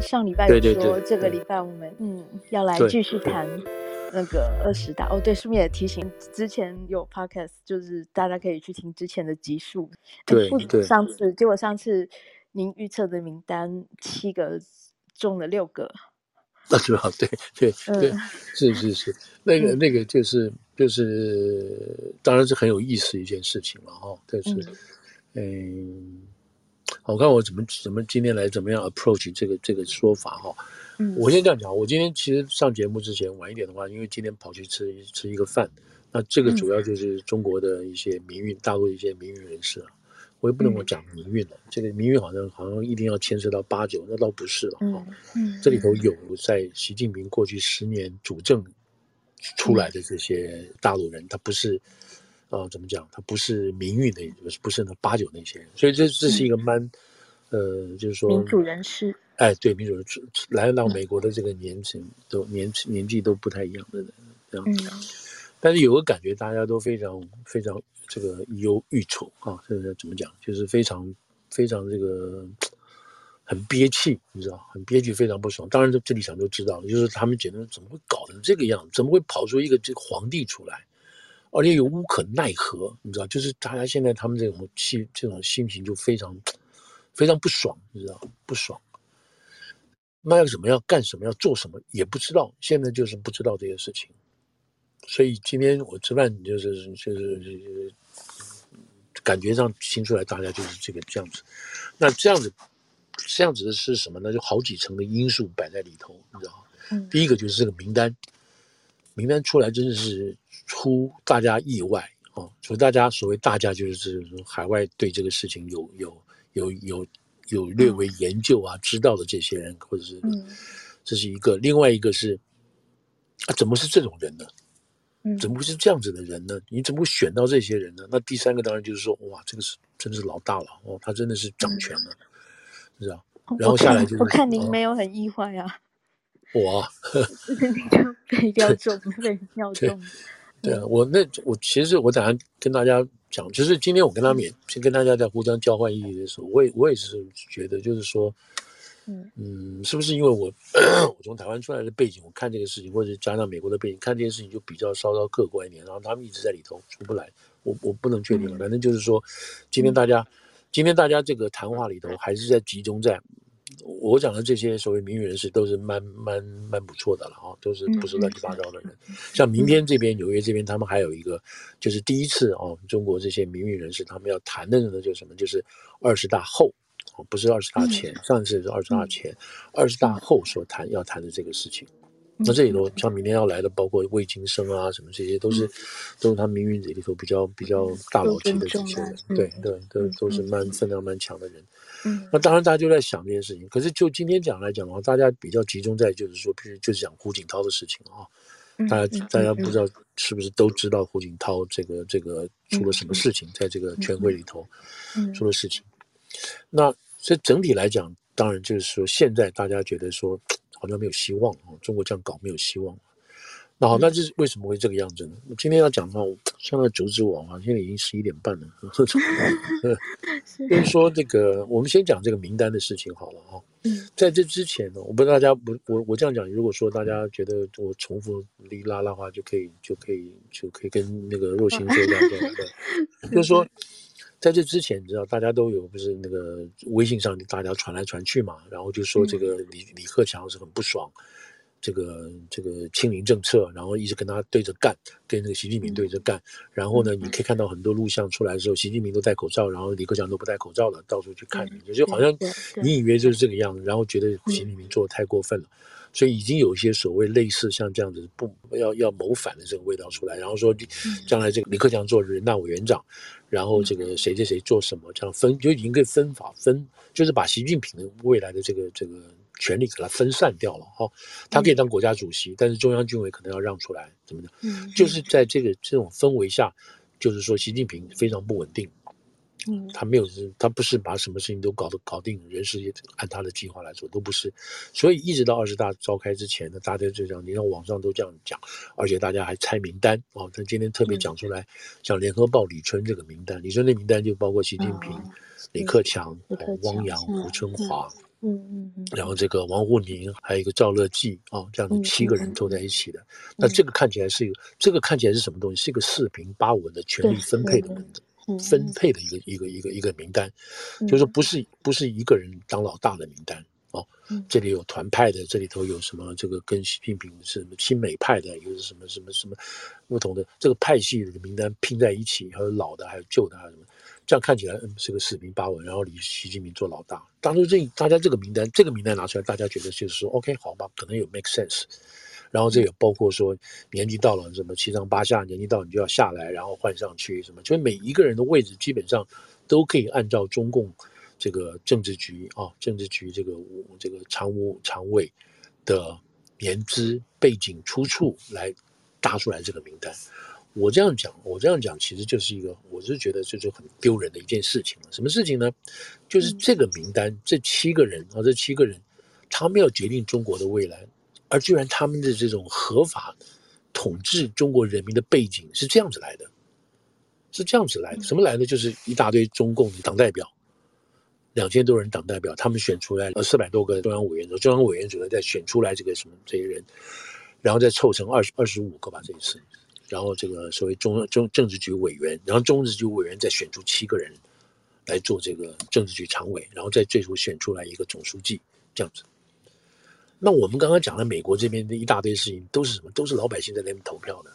上礼拜有说对对对这个礼拜我们嗯要来继续谈那个二十大哦，对，顺便也提醒之前有 podcast，就是大家可以去听之前的集数。对对，上次结果上次您预测的名单七个中了六个，那是吧？对对 对，嗯、是是是，那个那个就是就是，当然是很有意思一件事情了哈，但是嗯。嗯我看我怎么怎么今天来怎么样 approach 这个这个说法哈，嗯，我先这样讲，我今天其实上节目之前晚一点的话，因为今天跑去吃吃一个饭，那这个主要就是中国的一些民运，大陆一些民运人士啊，我也不能够讲民运了，这个民运好像好像一定要牵涉到八九，那倒不是了哈，嗯，这里头有在习近平过去十年主政出来的这些大陆人，他不是。啊、呃，怎么讲？他不是民运的，不是不是那八九那些人，所以这这是一个蛮，嗯、呃，就是说民主人士。哎，对，民主人士来到美国的这个年轻、嗯、都年年纪都不太一样的人，这样。嗯、但是有个感觉，大家都非常非常这个忧郁愁啊，这个怎么讲？就是非常非常这个很憋气，你知道，很憋屈，非常不爽。当然，这这里想都知道，就是他们觉得怎么会搞成这个样子？怎么会跑出一个这个皇帝出来？而且又无可奈何，你知道，就是大家现在他们这种气、这种心情就非常、非常不爽，你知道，不爽。那要怎么样干什么，要做什么也不知道，现在就是不知道这些事情。所以今天我吃饭就是就是就是感觉上听出来，大家就是这个这样子。那这样子这样子的是什么呢？就好几层的因素摆在里头，你知道。嗯。第一个就是这个名单，名单出来真的是。出大家意外哦！所以大家所谓大家就是说海外对这个事情有有有有有略微研究啊，知道的这些人，或者是这是一个。另外一个是啊，怎么是这种人呢？怎么会是这样子的人呢？你怎么会选到这些人呢？那第三个当然就是说，哇，这个是真的是老大了哦，他真的是掌权了，是吧？然后下来就是我看您没有很意外啊，我 你就被调中，被调中。对啊，我那我其实我打算跟大家讲，就是今天我跟他们也先跟大家在互相交换意义的时候，我也我也是觉得，就是说，嗯。嗯，是不是因为我 我从台湾出来的背景，我看这个事情，或者加上美国的背景，看这件事情就比较稍稍客观一点，然后他们一直在里头出不来，我我不能确定了，反正就是说，今天大家今天大家这个谈话里头还是在集中在。我讲的这些所谓名誉人士都是蛮蛮蛮不错的了啊，都是不是乱七八糟的人。像明天这边纽约这边，他们还有一个，就是第一次啊，中国这些名誉人士他们要谈的呢，就是什么？就是二十大后，不是二十大前。上一次是二十大前，二十大后所谈要谈的这个事情。那这里头像明天要来的，包括魏京生啊什么这些，都是都是他们民运里头比较比较大佬级的这些人，对对，都都是蛮分量蛮强的人。嗯，那当然，大家就在想这件事情。可是就今天讲来讲的话，大家比较集中在就是说，比如就是讲胡锦涛的事情啊。大家大家不知道是不是都知道胡锦涛这个这个出了什么事情，在这个全会里头出了事情。那所以整体来讲，当然就是说，现在大家觉得说好像没有希望啊，中国这样搞没有希望。那好，那这是为什么会这个样子呢？今天要讲的话，现在九子网啊，现在已经十一点半了。就是说，这个我们先讲这个名单的事情好了啊。在这之前呢，我不知道大家不，我我这样讲，如果说大家觉得我重复哩啦啦的话，就可以就可以就可以跟那个若星说这样这样的。就是说，在这之前，你知道大家都有不是那个微信上大家传来传去嘛，然后就说这个李李克强是很不爽。这个这个清零政策，然后一直跟他对着干，跟那个习近平对着干。然后呢，你可以看到很多录像出来的时候，习近平都戴口罩，然后李克强都不戴口罩了，到处去看你，就好像你以为就是这个样子，然后觉得习近平做的太过分了，所以已经有一些所谓类似像这样子不要要谋反的这个味道出来。然后说将来这个李克强做人大委员长，然后这个谁谁谁做什么，这样分就已经可以分法分，就是把习近平的未来的这个这个。权力给他分散掉了哈，他可以当国家主席，但是中央军委可能要让出来，怎么的？嗯，就是在这个这种氛围下，就是说习近平非常不稳定，嗯，他没有，他不是把什么事情都搞得搞定，人事也按他的计划来做，都不是，所以一直到二十大召开之前呢，大家就这样，你看网上都这样讲，而且大家还猜名单哦，他今天特别讲出来，像联合报李春这个名单，李春的名单就包括习近平、李克强、汪洋、胡春华。嗯嗯，然后这个王沪宁，还有一个赵乐际啊，这样的七个人坐在一起的。那这个看起来是一个，这个看起来是什么东西？是一个四平八稳的权力分配的分配的一个一个一个一个名单，就是说不是不是一个人当老大的名单哦。这里有团派的，这里头有什么？这个跟习近平是什么亲美派的，又是什么什么什么不同的这个派系的名单拼在一起，还有老的，还有旧的，还有什么？这样看起来，嗯，是个四平八稳，然后离习近平做老大。当初这大家这个名单，这个名单拿出来，大家觉得就是说，OK，好吧，可能有 make sense。然后这也包括说，年纪到了什么七上八下，年纪到了你就要下来，然后换上去什么，就是每一个人的位置基本上都可以按照中共这个政治局啊，政治局这个这个常务常委的年资背景出处来搭出来这个名单。我这样讲，我这样讲，其实就是一个，我是觉得这就很丢人的一件事情了。什么事情呢？就是这个名单，这七个人啊，这七个人，他们要决定中国的未来，而居然他们的这种合法统治中国人民的背景是这样子来的，是这样子来的。什么来的？就是一大堆中共的党代表，两千多人党代表，他们选出来了四百多个中央委员，中央委员主任再选出来这个什么这些人，然后再凑成二十二十五个吧，这一次。然后这个所谓中中政治局委员，然后中治局委员再选出七个人来做这个政治局常委，然后再最后选出来一个总书记，这样子。那我们刚刚讲了美国这边的一大堆事情都是什么？都是老百姓在那边投票的，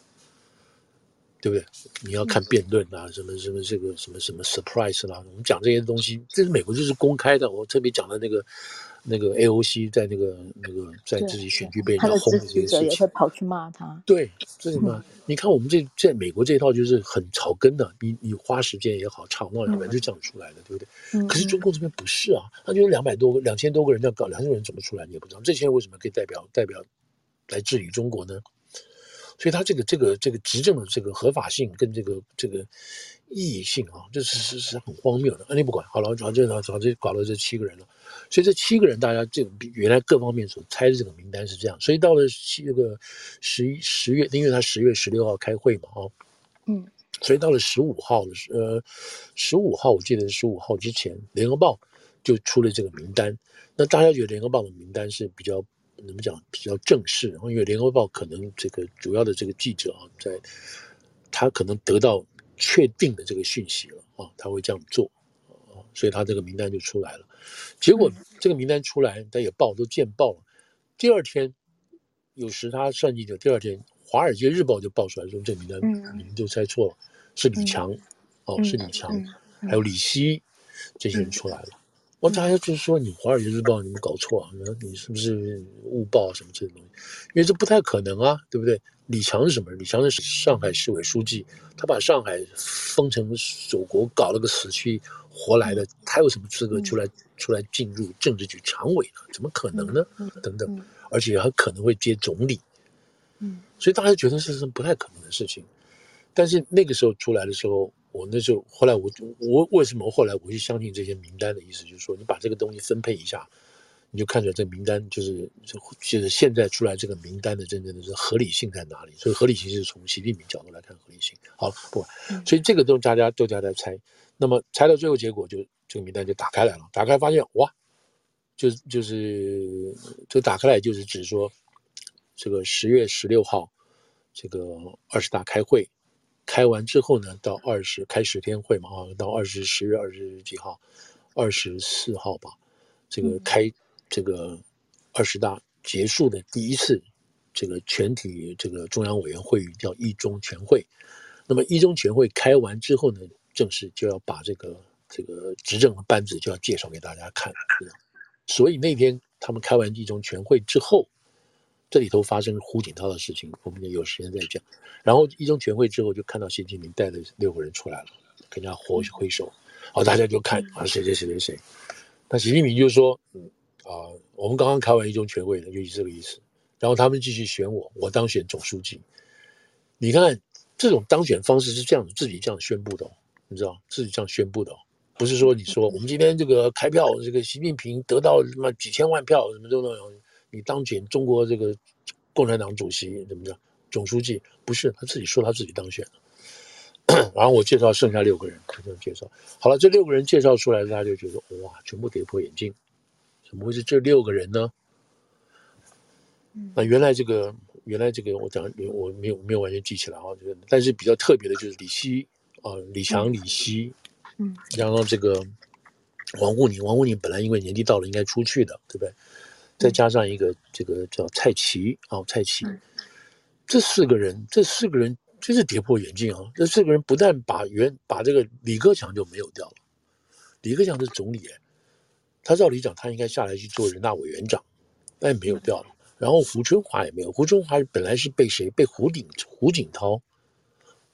对不对？你要看辩论啊，什么什么这个什么什么 surprise 啦，我们讲这些东西，这是美国就是公开的。我特别讲的那个。那个 AOC 在那个那个在自己选举被人家轰的这件事情，也会跑去骂他。对，这什么？你看我们这在美国这一套就是很草根的，你你花时间也好，吵闹也好，就这样出来的，对不对？嗯。可是中共这边不是啊，他就是两百多个、两千多个人这样搞，两千多人怎么出来你也不知道。这些人为什么可以代表代表来治理中国呢？所以他这个这个这个执政的这个合法性跟这个这个意义性啊，这是是是很荒谬的。那你不管好了，反正反正搞了这七个人了。所以这七个人，大家这个原来各方面所猜的这个名单是这样。所以到了七这个十一十月，因为他十月十六号开会嘛，哦，嗯，所以到了十五号的时，呃，十五号我记得是十五号之前，联合报就出了这个名单。那大家觉得联合报的名单是比较怎么讲比较正式？然后因为联合报可能这个主要的这个记者啊，在他可能得到确定的这个讯息了啊，他会这样做啊，所以他这个名单就出来了。结果这个名单出来，他也报都见报了。第二天，有时他算计的，第二天《华尔街日报》就报出来说，这名单你们就猜错了，是李强，哦，是李强，还有李希这些人出来了。我大家就是说，你《华尔街日报》你们搞错啊？你是不是误报什么这些东西？因为这不太可能啊，对不对？李强是什么？李强是上海市委书记，他把上海封成锁国，搞了个死去活来的，他有什么资格出来？出来进入政治局常委呢？怎么可能呢？等等，而且还可能会接总理。嗯，所以大家觉得这是不太可能的事情。但是那个时候出来的时候，我那时候后来我我为什么后来我就相信这些名单的意思，就是说你把这个东西分配一下，你就看出来这个名单就是就是现在出来这个名单的真正的是合理性在哪里？所以合理性是从习近平角度来看合理性。好，不管，所以这个都大家都在在猜。那么猜到最后结果就。这个名单就打开来了，打开发现哇，就就是就打开来就是指说，这个十月十六号，这个二十大开会，开完之后呢，到二十开十天会嘛啊，到二十十月二十几号，二十四号吧，这个开这个二十大结束的第一次这个全体这个中央委员会议叫一中全会，那么一中全会开完之后呢，正式就要把这个。这个执政的班子就要介绍给大家看，所以那天他们开完一中全会之后，这里头发生胡锦涛的事情，我们就有时间再讲。然后一中全会之后，就看到习近平带着六个人出来了，跟人家挥挥手，好，大家就看啊，谁谁谁谁谁。那习近平就说，嗯啊，我们刚刚开完一中全会的，就是这个意思。然后他们继续选我，我当选总书记。你看这种当选方式是这样子，自己这样宣布的，哦你知道，自己这样宣布的。哦不是说你说我们今天这个开票，这个习近平得到什么几千万票，什么都有，你当选中国这个共产党主席怎么着，总书记不是他自己说他自己当选了，然后我介绍剩下六个人，他这样介绍好了，这六个人介绍出来，大家就觉得哇，全部跌破眼镜，怎么会是这六个人呢？那原来这个，原来这个，我讲我没有没有完全记起来啊。这个，但是比较特别的就是李希啊，李强、李希，嗯，然后这个王沪宁，王沪宁本来因为年纪到了应该出去的，对不对？再加上一个这个叫蔡奇啊，蔡奇，这四个人，这四个人真是跌破眼镜啊！这四个人不但把原把这个李克强就没有掉了，李克强是总理，他照理讲他应该下来去做人大委员长，但也没有掉了。然后胡春华也没有，胡春华本来是被谁？被胡锦胡锦涛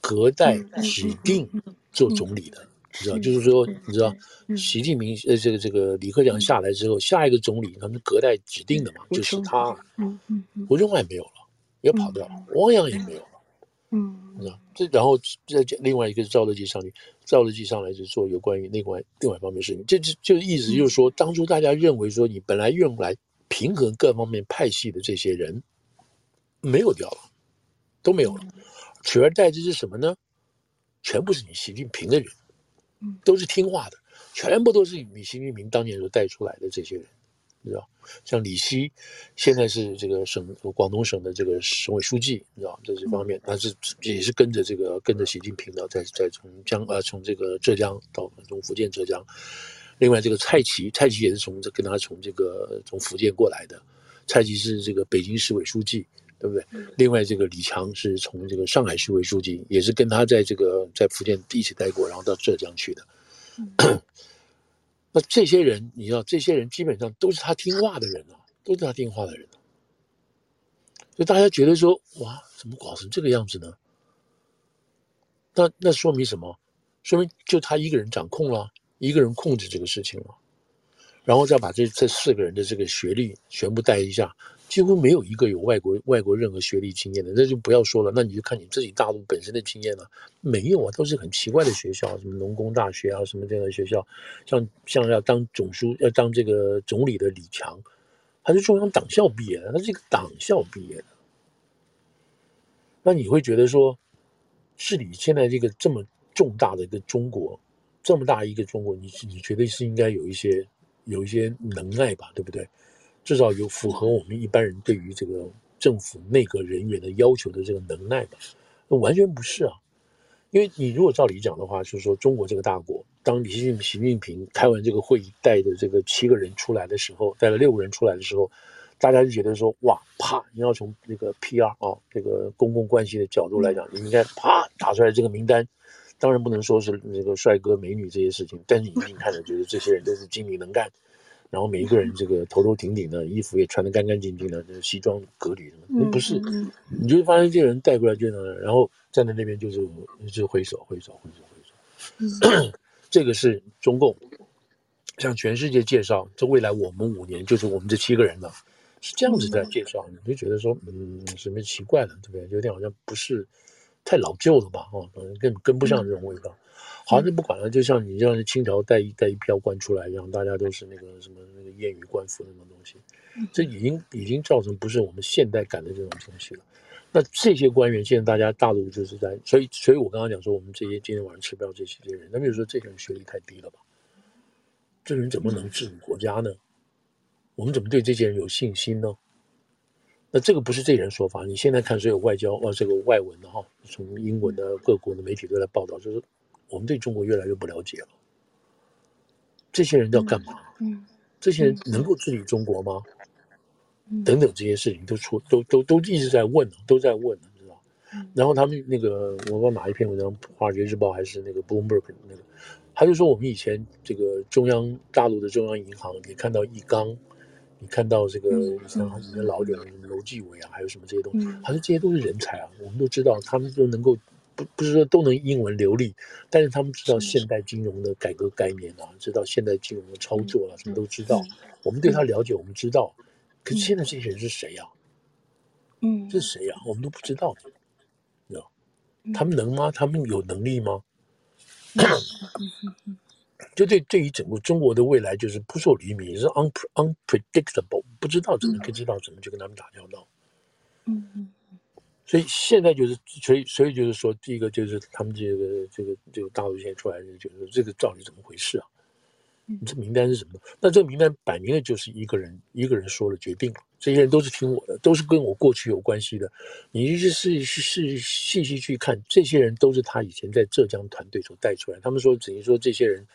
隔代指定做总理的，你知道？就是说，你知道，习近平呃，这个这个李克强下来之后，下一个总理他们隔代指定的嘛，就是他。胡春华也没有了，也跑掉了。汪洋也没有了。嗯，你知道？这然后再另外一个是赵乐际上去，赵乐际上来就做有关于另外另外一方面事情。这就就意思就是说，当初大家认为说你本来用来。平衡各方面派系的这些人没有掉了，都没有了，取而代之是什么呢？全部是你习近平的人，都是听话的，全部都是李习近平当年所带出来的这些人，你知道？像李希，现在是这个省广东省的这个省委书记，你知道？这些方面，他是也是跟着这个跟着习近平的，在在从江呃从这个浙江到从福建浙江。另外，这个蔡奇，蔡奇也是从这跟他从这个从福建过来的。蔡奇是这个北京市委书记，对不对？另外，这个李强是从这个上海市委书记，也是跟他在这个在福建一起待过，然后到浙江去的。那这些人，你知道，这些人基本上都是他听话的人啊，都是他听话的人啊。所以大家觉得说，哇，怎么搞成这个样子呢？那那说明什么？说明就他一个人掌控了。一个人控制这个事情了，然后再把这这四个人的这个学历全部带一下，几乎没有一个有外国外国任何学历经验的，那就不要说了。那你就看你自己大陆本身的经验了，没有啊，都是很奇怪的学校，什么农工大学啊，什么这样的学校，像像要当总书要当这个总理的李强，他是中央党校毕业的，他是一个党校毕业的。那你会觉得说，治理现在这个这么重大的一个中国？这么大一个中国，你你觉得是应该有一些有一些能耐吧，对不对？至少有符合我们一般人对于这个政府内阁人员的要求的这个能耐吧？那完全不是啊！因为你如果照理讲的话，就是说中国这个大国，当习近习近平开完这个会议，带着这个七个人出来的时候，带了六个人出来的时候，大家就觉得说，哇，啪！你要从那个 PR 啊，这个公共关系的角度来讲，你应该啪打出来这个名单。当然不能说是那个帅哥美女这些事情，但是你一定看着觉得这些人都是精明能干，然后每一个人这个头头挺挺的，衣服也穿得干干净净的，就是西装革履什么，不是，你就会发现这个人带过来就那，然后站在那边就是就是挥手挥手挥手挥手，这个是中共向全世界介绍，这未来我们五年就是我们这七个人了，是这样子在介绍，你就觉得说嗯，什么奇怪的，对不对？有点好像不是。太老旧了吧，哦，跟跟不上这种味道。好，那不管了，就像你像清朝带一带一票官出来一样，大家都是那个什么那个谚语官服那种东西，这已经已经造成不是我们现代感的这种东西了。那这些官员现在大家大陆就是在，所以所以我刚刚讲说，我们这些今天晚上吃不到这些这些人，那比如说这些人学历太低了吧？这人怎么能治理国家呢？我们怎么对这些人有信心呢？那这个不是这人说法，你现在看所有外交啊，这个外文的哈，从英文的各国的媒体都在报道，就是我们对中国越来越不了解了。这些人要干嘛？嗯，这些人能够治理中国吗？嗯，等等这些事情都出都都都一直在问，都在问，你知道？然后他们那个我忘哪一篇文章，《华尔街日报》还是那个 Bloomberg 那个，他就说我们以前这个中央大陆的中央银行，你看到易纲。你看到这个像以前老点的什么楼继伟啊，还有什么这些东西，好像这些都是人才啊。我们都知道，他们都能够不不是说都能英文流利，但是他们知道现代金融的改革概念啊，知道现代金融的操作啊，什么都知道。我们对他了解，我们知道。可是现在这些人是谁呀？嗯，是谁呀？我们都不知道。知道？他们能吗？他们有能力吗？就对，对于整个中国的未来就是扑朔迷离，是 un unpredictable，不知道怎么，不知道怎么去跟他们打交道。嗯嗯。所以现在就是，所以所以就是说，第一个就是他们这个这个这个大陆现在出来的，就是这个到底怎么回事啊？你这名单是什么？那这个名单摆明了就是一个人一个人说了决定了，这些人都是听我的，都是跟我过去有关系的。你就是是是细细去看，这些人都是他以前在浙江团队所带出来。他们说等于说这些人，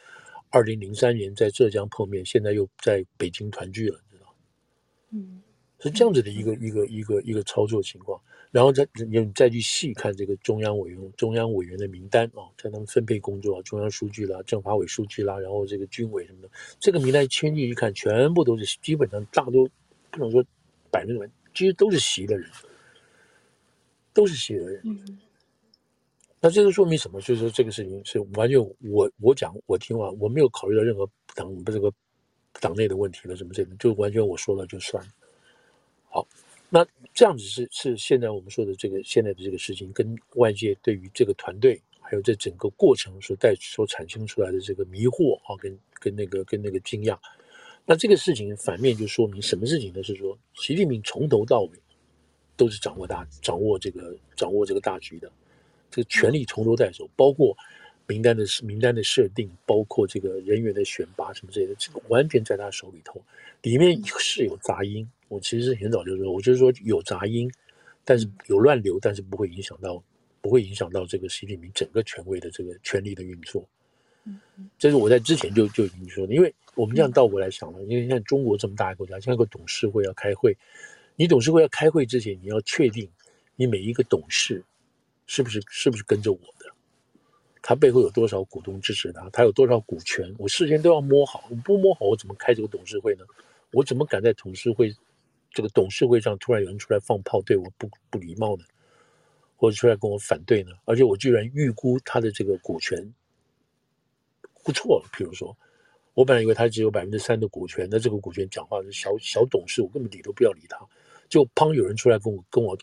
二零零三年在浙江碰面，现在又在北京团聚了，你知道？嗯，是这样子的一个一个一个一个操作情况。然后再你再去细看这个中央委员中央委员的名单啊，在他们分配工作啊，中央书记啦、政法委书记啦，然后这个军委什么的，这个名单签进去一看，全部都是基本上大多不能说百分之百，其实都是习的人，都是习的人。嗯。那这个说明什么？就是说这个事情是完全我我讲我听完，我没有考虑到任何党不这个党内的问题了，什么这个就完全我说了就算。好。那这样子是是现在我们说的这个现在的这个事情，跟外界对于这个团队还有这整个过程所带所产生出来的这个迷惑啊，跟跟那个跟那个惊讶。那这个事情反面就说明什么事情呢？是说习近平从头到尾都是掌握大掌握这个掌握这个大局的，这个权力从头在手，包括名单的名单的设定，包括这个人员的选拔什么之类的，这个完全在他手里头，里面是有杂音。我其实很早就说，我就是说有杂音，但是有乱流，但是不会影响到，不会影响到这个习近平整个权威的这个权力的运作。嗯，这是我在之前就就已经说的，因为我们这样倒过来想了，因为像中国这么大一个国家，像一个董事会要开会，你董事会要开会之前，你要确定你每一个董事是不是是不是跟着我的，他背后有多少股东支持他，他有多少股权，我事先都要摸好，我不摸好，我怎么开这个董事会呢？我怎么敢在董事会？这个董事会上突然有人出来放炮，对我不不礼貌呢，或者出来跟我反对呢？而且我居然预估他的这个股权不错了。譬如说，我本来以为他只有百分之三的股权，那这个股权讲话是小小董事，我根本理都不要理他。就砰，有人出来跟我跟我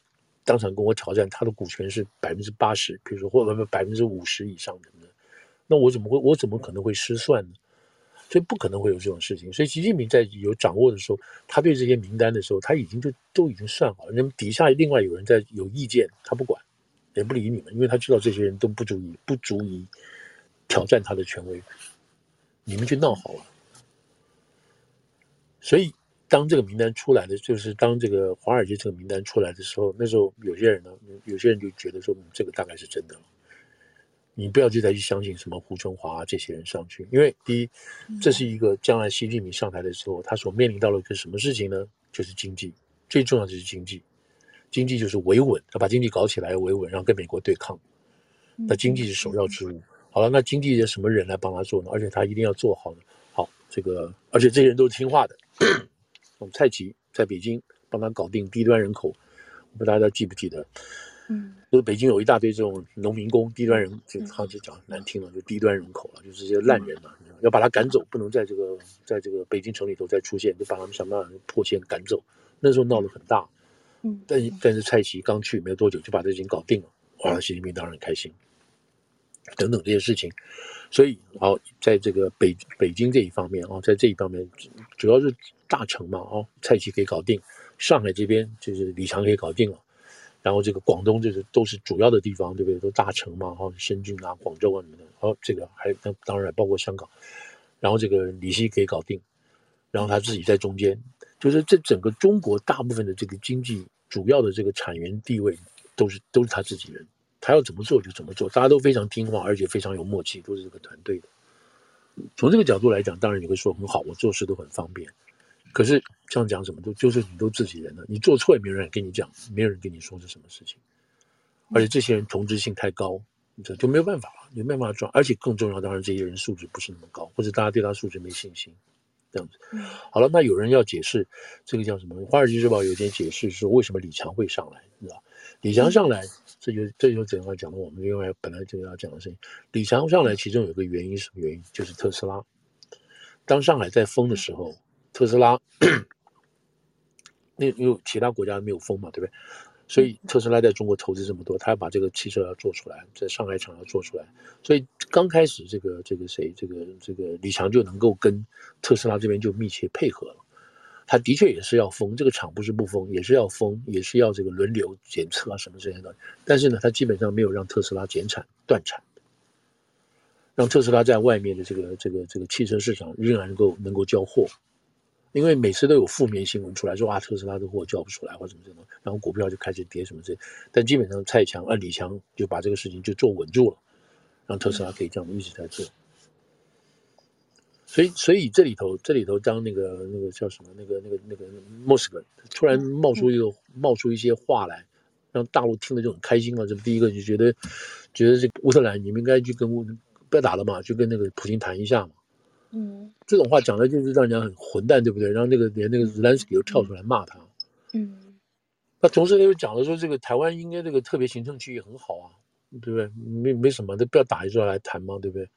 当场跟我挑战，他的股权是百分之八十，比如说或者百分之五十以上的，那我怎么会我怎么可能会失算呢？所以不可能会有这种事情。所以习近平在有掌握的时候，他对这些名单的时候，他已经就都已经算好了。那么底下另外有人在有意见，他不管，也不理你们，因为他知道这些人都不足以不足以挑战他的权威，你们就闹好了。所以当这个名单出来的，就是当这个华尔街这个名单出来的时候，那时候有些人呢，有些人就觉得说，嗯，这个大概是真的了。你不要去再去相信什么胡春华啊这些人上去，因为第一，这是一个将来习近平上台的时候，他所面临到了一个什么事情呢？就是经济，最重要的是经济，经济就是维稳，他把经济搞起来维稳，然后跟美国对抗，那经济是首要之务。好了，那经济有什么人来帮他做呢？而且他一定要做好呢。好，这个而且这些人都是听话的。我们蔡奇在北京帮他搞定低端人口，我不知道大家记不记得？嗯，就是北京有一大堆这种农民工、低端人，就他就讲难听了，就低端人口了，就是这些烂人嘛，要把他赶走，不能在这个在这个北京城里头再出现，就把他们想办法破线赶走。那时候闹得很大，嗯，但但是蔡奇刚去没有多久就把这事情搞定了，哇，习近平当然很开心，等等这些事情，所以好，在这个北北京这一方面啊，在这一方面主要是大城嘛啊，蔡奇可以搞定，上海这边就是李强可以搞定了。然后这个广东这是都是主要的地方，对不对？都大城嘛，哈，深圳啊、广州啊什么的。好，这个还当当然包括香港。然后这个李希可以搞定，然后他自己在中间，就是这整个中国大部分的这个经济主要的这个产源地位都是都是他自己人，他要怎么做就怎么做，大家都非常听话，而且非常有默契，都是这个团队的。从这个角度来讲，当然你会说很好，我做事都很方便。可是这样讲什么都就是你都自己人了，你做错也没有人跟你讲，没有人跟你说是什么事情，而且这些人同质性太高，这就没有办法了，你没办法转。而且更重要，当然这些人素质不是那么高，或者大家对他素质没信心，这样子。好了，那有人要解释这个叫什么？《华尔街日报》有点解释说为什么李强会上来，你知道李强上来，这就这就怎样讲的？我们另外本来就要讲的事情，李强上来其中有个原因，什么原因？就是特斯拉，当上海在封的时候。特斯拉，那因为其他国家没有封嘛，对不对？所以特斯拉在中国投资这么多，他要把这个汽车要做出来，在上海厂要做出来。所以刚开始这个这个谁，这个这个李强就能够跟特斯拉这边就密切配合了。他的确也是要封这个厂，不是不封，也是要封，也是要这个轮流检测啊什么这些的。但是呢，他基本上没有让特斯拉减产断产。让特斯拉在外面的这个这个这个汽车市场仍然能够能够交货。因为每次都有负面新闻出来说啊，特斯拉的货交不出来或者什么什么，然后股票就开始跌什么之类。但基本上蔡强啊李强就把这个事情就做稳住了，让特斯拉可以这样一直在做。所以所以这里头这里头当那个那个叫什么那个那个那个莫斯科突然冒出一个冒出一些话来，让大陆听了就很开心嘛。这第一个就觉得觉得这个乌克兰你们应该去跟乌不要打了嘛，就跟那个普京谈一下嘛。嗯，这种话讲的就是让人家很混蛋，对不对？然后那个连那个泽连斯基又跳出来骂他。嗯，那同时他又讲了说，这个台湾应该这个特别行政区也很好啊，对不对？没没什么，都不要打一仗来谈嘛，对不对？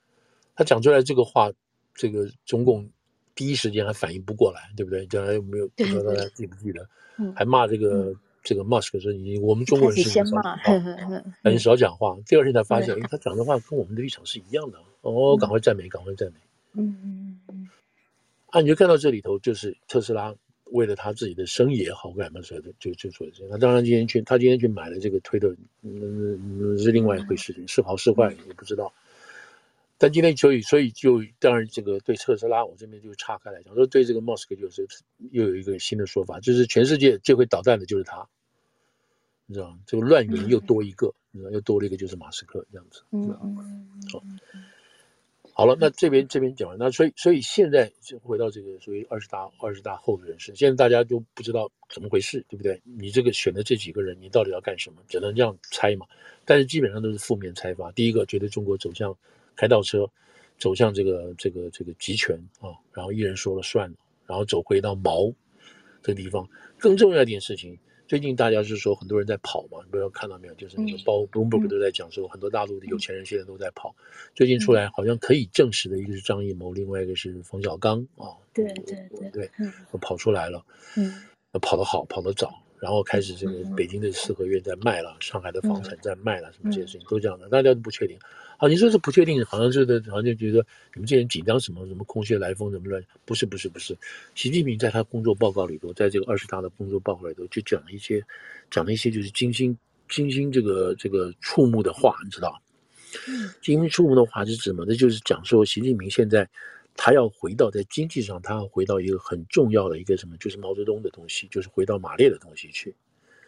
他讲出来这个话，这个中共第一时间还反应不过来，对不对？将来有没有不知道大家记不记得？嗯，还骂这个、嗯、这个 Musk 说你我们中国人是先骂，很少讲话。第二天才发现，他讲的话跟我们的立场是一样的。哦，赶快赞美，赶快赞美。嗯嗯嗯，啊，你就看到这里头，就是特斯拉为了他自己的生意也好，干嘛所的，就就做这些。那当然，今天去他今天去买了这个推特，嗯，是另外一回事情，是好是坏也不知道。但今天所以所以就当然这个对特斯拉，我这边就岔开来讲，说对这个 Musk 就是又有一个新的说法，就是全世界最会捣蛋的就是他，你知道吗？这个乱源又多一个，你知道又多了一个就是马斯克这样子，嗯嗯，好。好了，那这边这边讲完，那所以所以现在就回到这个所谓二十大二十大后的人事，现在大家都不知道怎么回事，对不对？你这个选的这几个人，你到底要干什么？只能这样猜嘛。但是基本上都是负面猜法。第一个觉得中国走向开倒车，走向这个这个这个集权啊，然后一人说了算了，然后走回到毛这个地方。更重要一件事情。最近大家是说很多人在跑嘛，你不知道看到没有？就是那个包 Bloomberg 都在讲说，很多大陆的有钱人现在都在跑。最近出来好像可以证实的一个是张艺谋，另外一个是冯小刚啊。对对对对，都跑出来了。嗯，跑得好，跑得早，然后开始这个北京的四合院在卖了，上海的房产在卖了，什么这些事情都这样的，大家都不确定。啊，你说是不确定，好像是的，好像就觉得你们这些人紧张什么什么空穴来风，什么乱？不是不是不是，习近平在他工作报告里头，在这个二十大的工作报告里头，就讲了一些，讲了一些就是精心精心这个这个触目的话，你知道？精心触目的话是指什么？那就是讲说习近平现在他要回到在经济上，他要回到一个很重要的一个什么，就是毛泽东的东西，就是回到马列的东西去。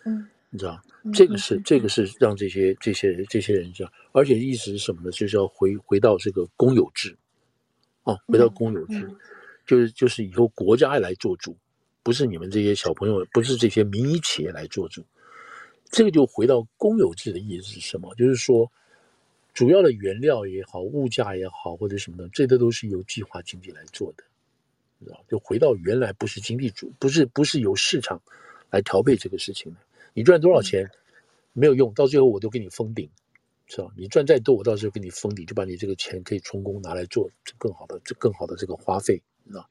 嗯。你知道，这个是这个是让这些这些这些人这样，而且意思是什么呢？就是要回回到这个公有制，哦，回到公有制，就是就是以后国家来做主，不是你们这些小朋友，不是这些民营企业来做主，这个就回到公有制的意思是什么？就是说，主要的原料也好，物价也好，或者什么的，这些都是由计划经济来做的，知道？就回到原来不是经济主，不是不是由市场来调配这个事情的。你赚多少钱没有用，到最后我都给你封顶，是吧？你赚再多，我到时候给你封顶，就把你这个钱可以充公拿来做更好的、这更好的这个花费，你知道？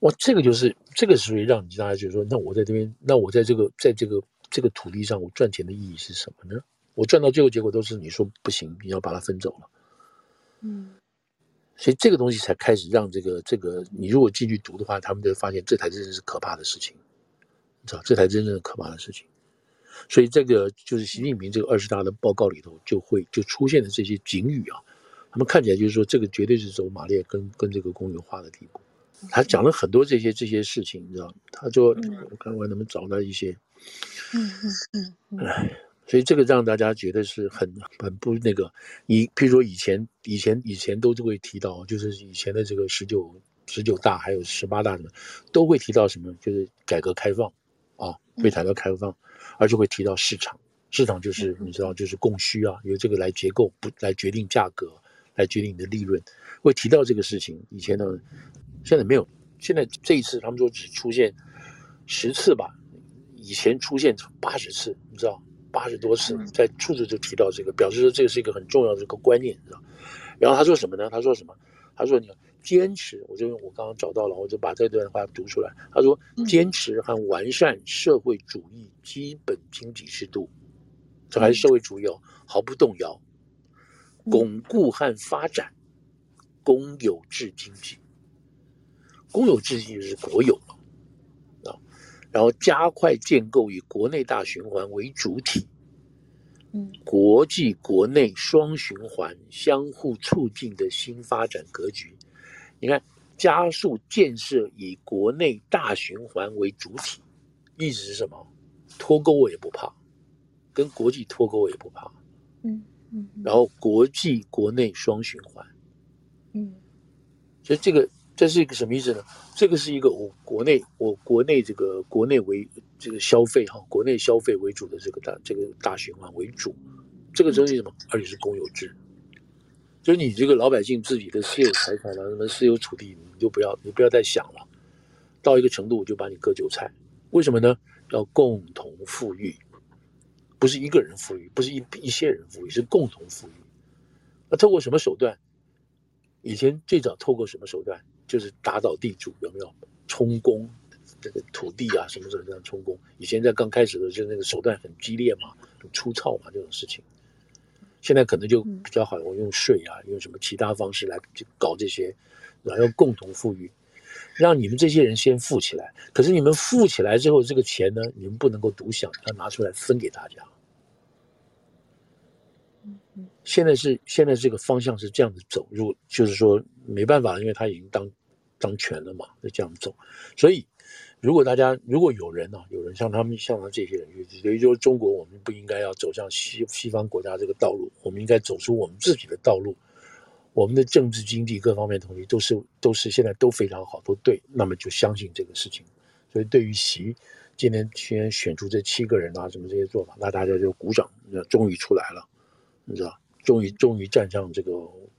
哇，这个就是这个属于让你大家觉得说，那我在这边，那我在这个在这个这个土地上，我赚钱的意义是什么呢？我赚到最后结果都是你说不行，你要把它分走了，嗯，所以这个东西才开始让这个这个，你如果进去读的话，他们就会发现这才真的是可怕的事情。你知道这才真正可怕的事情，所以这个就是习近平这个二十大的报告里头就会就出现的这些警语啊，他们看起来就是说这个绝对是走马列跟跟这个公有化的地步。他讲了很多这些这些事情，你知道？他说我看我能不能找到一些，嗯嗯嗯，哎，所以这个让大家觉得是很很不那个。以譬如说以前以前以前都会提到，就是以前的这个十九十九大还有十八大什么都会提到什么，就是改革开放。啊，会谈到开放，而且会提到市场，市场就是你知道，就是供需啊，由这个来结构，不来决定价格，来决定你的利润，会提到这个事情。以前呢，现在没有，现在这一次他们说只出现十次吧，以前出现八十次，你知道，八十多次，在处处就提到这个，表示说这个是一个很重要的一个观念，你知道。然后他说什么呢？他说什么？他说你。坚持，我就用我刚刚找到了，我就把这段话读出来。他说：“坚持和完善社会主义基本经济制度，这还是社会主义哦，毫不动摇。巩固和发展公有制经济，公有制经济就是国有然后加快建构以国内大循环为主体，嗯，国际国内双循环相互促进的新发展格局。你看，加速建设以国内大循环为主体，意思是什么？脱钩我也不怕，跟国际脱钩我也不怕。嗯嗯，然后国际国内双循环。嗯，所以这个这是一个什么意思呢？这个是一个我国内我国内这个国内为这个消费哈，国内消费为主的这个大这个大循环为主，这个东西什么？而且是公有制，就是你这个老百姓自己的私有财产啊，什么私有土地，你就不要你不要再想了，到一个程度我就把你割韭菜。为什么呢？要共同富裕，不是一个人富裕，不是一一些人富裕，是共同富裕。那透过什么手段？以前最早透过什么手段？就是打倒地主，有没有充公这个土地啊？什么什么这样充公？以前在刚开始的时候，就那个手段很激烈嘛，很粗糙嘛，这种事情。现在可能就比较好，我用税啊，用什么其他方式来搞这些，然后要共同富裕，让你们这些人先富起来。可是你们富起来之后，这个钱呢，你们不能够独享，要拿出来分给大家。现在是现在这个方向是这样子走入，就是说没办法，因为他已经当当权了嘛，就这样走。所以，如果大家如果有人啊，有人像他们像他这些人，等于说中国，我们不应该要走向西西方国家这个道路，我们应该走出我们自己的道路。我们的政治、经济各方面的东西都是都是现在都非常好，都对。那么就相信这个事情。所以，对于习今天先选出这七个人啊，什么这些做法，那大家就鼓掌，那终于出来了，你知道。终于，终于站上这个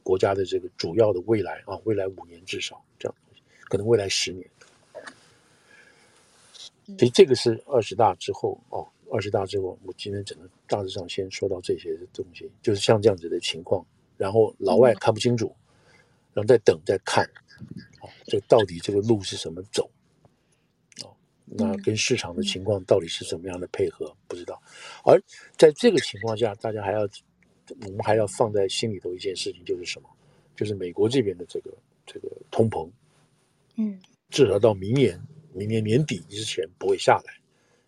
国家的这个主要的未来啊，未来五年至少这样，可能未来十年。所以这个是二十大之后哦，二十大之后，我今天只能大致上先说到这些东西，就是像这样子的情况。然后老外看不清楚，然后再等再看，哦，这到底这个路是怎么走？哦，那跟市场的情况到底是怎么样的配合？不知道。而在这个情况下，大家还要。我们还要放在心里头一件事情，就是什么？就是美国这边的这个这个通膨，嗯，至少到明年明年年底之前不会下来，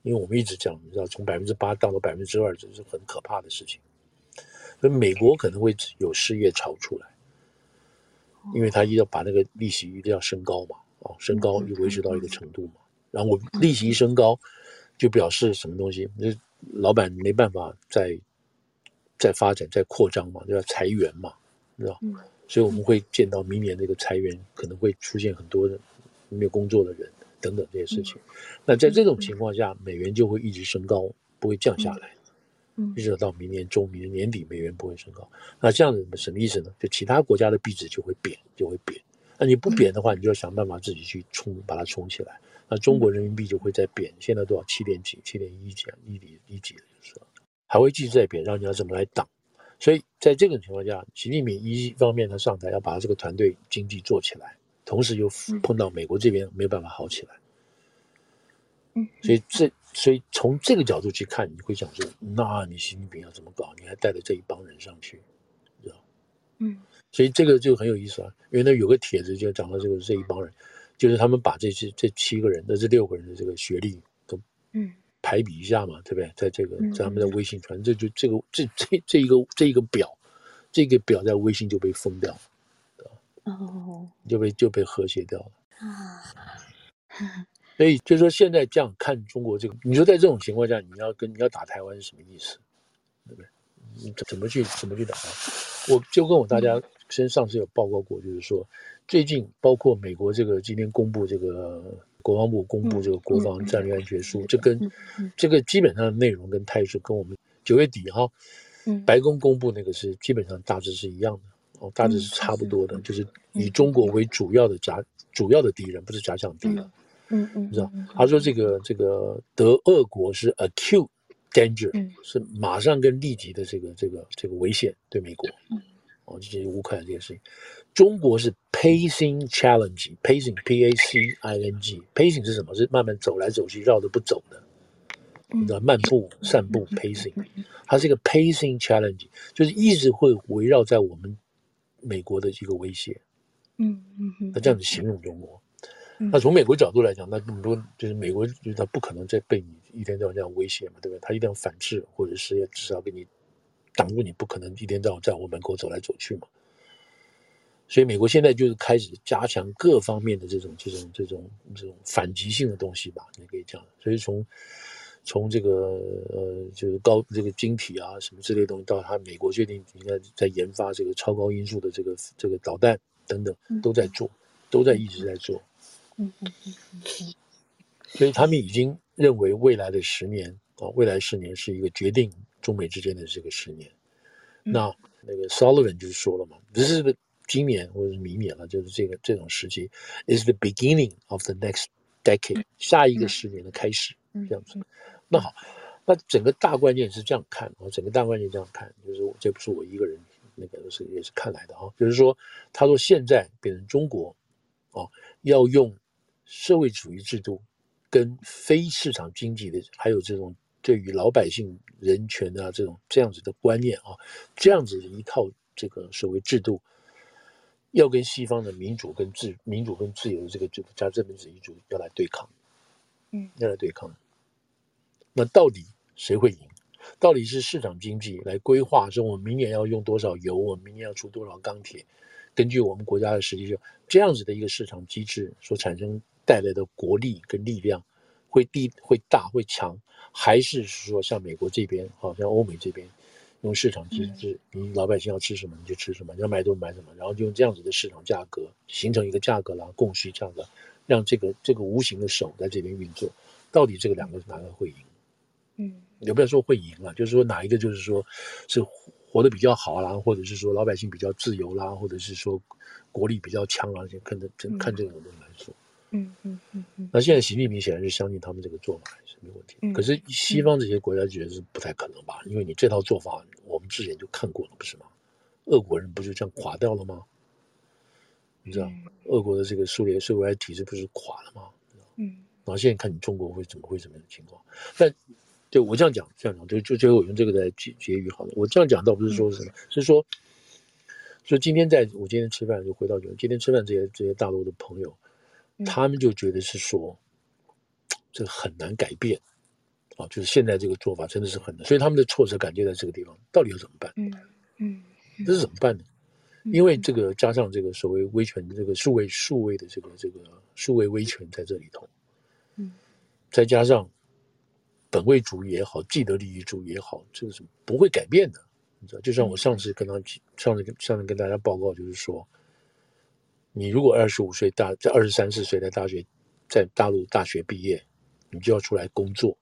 因为我们一直讲，你知道，从百分之八降到百分之二，这是很可怕的事情。所以美国可能会有失业潮出来，因为他一定要把那个利息一定要升高嘛，哦，升高又维持到一个程度嘛。然后我利息一升高，就表示什么东西？那老板没办法再。再发展，再扩张嘛，就要裁员嘛，知道？嗯，所以我们会见到明年这个裁员可能会出现很多的没有工作的人等等这些事情。嗯，那在这种情况下，美元就会一直升高，不会降下来。嗯，一直到明年中，明年年底，美元不会升高。那这样子什么意思呢？就其他国家的币值就会贬，就会贬。那你不贬的话，你就要想办法自己去冲，把它冲起来。那中国人民币就会在贬，现在多少？七点几？七点一几？一点一几的就是。还会继续在贬，让你要怎么来挡？所以在这种情况下，习近平一方面他上台要把这个团队经济做起来，同时又碰到美国这边没有办法好起来。嗯，所以这所以从这个角度去看，你会想说，那你习近平要怎么搞？你还带着这一帮人上去，知道？嗯，所以这个就很有意思啊，因为那有个帖子就讲到这个这一帮人，就是他们把这些这七个人的这六个人的这个学历都嗯。排比一下嘛，对不对？在这个在他们的微信传，这就这个这这这一个这一个表，这个表在微信就被封掉了，哦，就被就被和谐掉了啊。所以就是说，现在这样看中国这个，你说在这种情况下，你要跟你要打台湾是什么意思？对不对？你怎么去怎么去打？我就跟我大家先上次有报告过，就是说最近包括美国这个今天公布这个。国防部公布这个国防战略安全书，这跟这个基本上的内容跟态势跟我们九月底哈，白宫公布那个是基本上大致是一样的哦，大致是差不多的，就是以中国为主要的假主要的敌人，不是假想敌了。嗯嗯，你知道？他说这个这个德俄国是 acute danger，是马上跟立即的这个这个这个危险对美国。哦，这是乌克兰这件事情。中国是 pacing challenge，pacing p a c i n g，pacing 是什么？是慢慢走来走去，绕着不走的，你知道，漫步散步 pacing，它是一个 pacing challenge，就是一直会围绕在我们美国的一个威胁。嗯嗯嗯，那这样子形容中国。那从美国角度来讲，那这么多就是美国，就是他不可能再被你一天到晚这样威胁嘛，对不对？他一定要反制，或者是要至少给你挡住你不可能一天到晚在我门口走来走去嘛。所以美国现在就是开始加强各方面的这种这种这种这种反击性的东西吧，你可以讲。所以从从这个呃就是高这个晶体啊什么之类的东西，到他美国决定应该在研发这个超高音速的这个这个导弹等等，都在做，都在一直在做。嗯嗯嗯嗯。所以他们已经认为未来的十年啊，未来十年是一个决定中美之间的这个十年。那那个 Sullivan 就是说了嘛，这是个。今年或者是明年了，就是这个这种时期，is the beginning of the next decade，下一个十年的开始，这样子。那好，那整个大观念是这样看啊，整个大观念这样看，就是我这不是我一个人那个是也是看来的啊，就是说，他说现在变成中国，啊，要用社会主义制度跟非市场经济的，还有这种对于老百姓人权啊这种这样子的观念啊，这样子的一套这个所谓制度。要跟西方的民主跟自民主跟自由的这个这个加资本主义主义要来对抗，嗯，要来对抗。那到底谁会赢？到底是市场经济来规划说我们明年要用多少油，我们明年要出多少钢铁，根据我们国家的实际就这样子的一个市场机制所产生带来的国力跟力量会低会大会强，还是说像美国这边，好像欧美这边？用市场机制，你老百姓要吃什么你就吃什么，你要买多买什么，然后就用这样子的市场价格形成一个价格啦，供需价格，让这个这个无形的手在这边运作。到底这个两个哪个会赢？嗯，也不要说会赢了，就是说哪一个就是说是活得比较好啦，或者是说老百姓比较自由啦，或者是说国力比较强啊，就看这看这个东西来说。嗯嗯嗯嗯。那现在习近平显然是相信他们这个做法。没问题，可是西方这些国家觉得是不太可能吧？因为你这套做法，我们之前就看过了，不是吗？俄国人不就这样垮掉了吗？你知道，俄国的这个苏联社会体制不是垮了吗？嗯，然后现在看你中国会怎么会怎么样的情况？但对我这样讲，这样讲，就就最后我用这个来结结语好了。我这样讲倒不是说什么，是说，所以今天在我今天吃饭就回到就今天吃饭这些这些大陆的朋友，他们就觉得是说。这个很难改变，啊，就是现在这个做法真的是很难，所以他们的挫折感就在这个地方，到底要怎么办？嗯嗯，这是怎么办呢？因为这个加上这个所谓威权的这个数位数位的这个这个数位威权在这里头，嗯，再加上本位主义也好，既得利益主义也好，这个是不会改变的，你知道？就像我上次跟他上次跟上次跟大家报告，就是说，你如果二十五岁大在二十三四岁在大学在大陆大学毕业。你就要出来工作，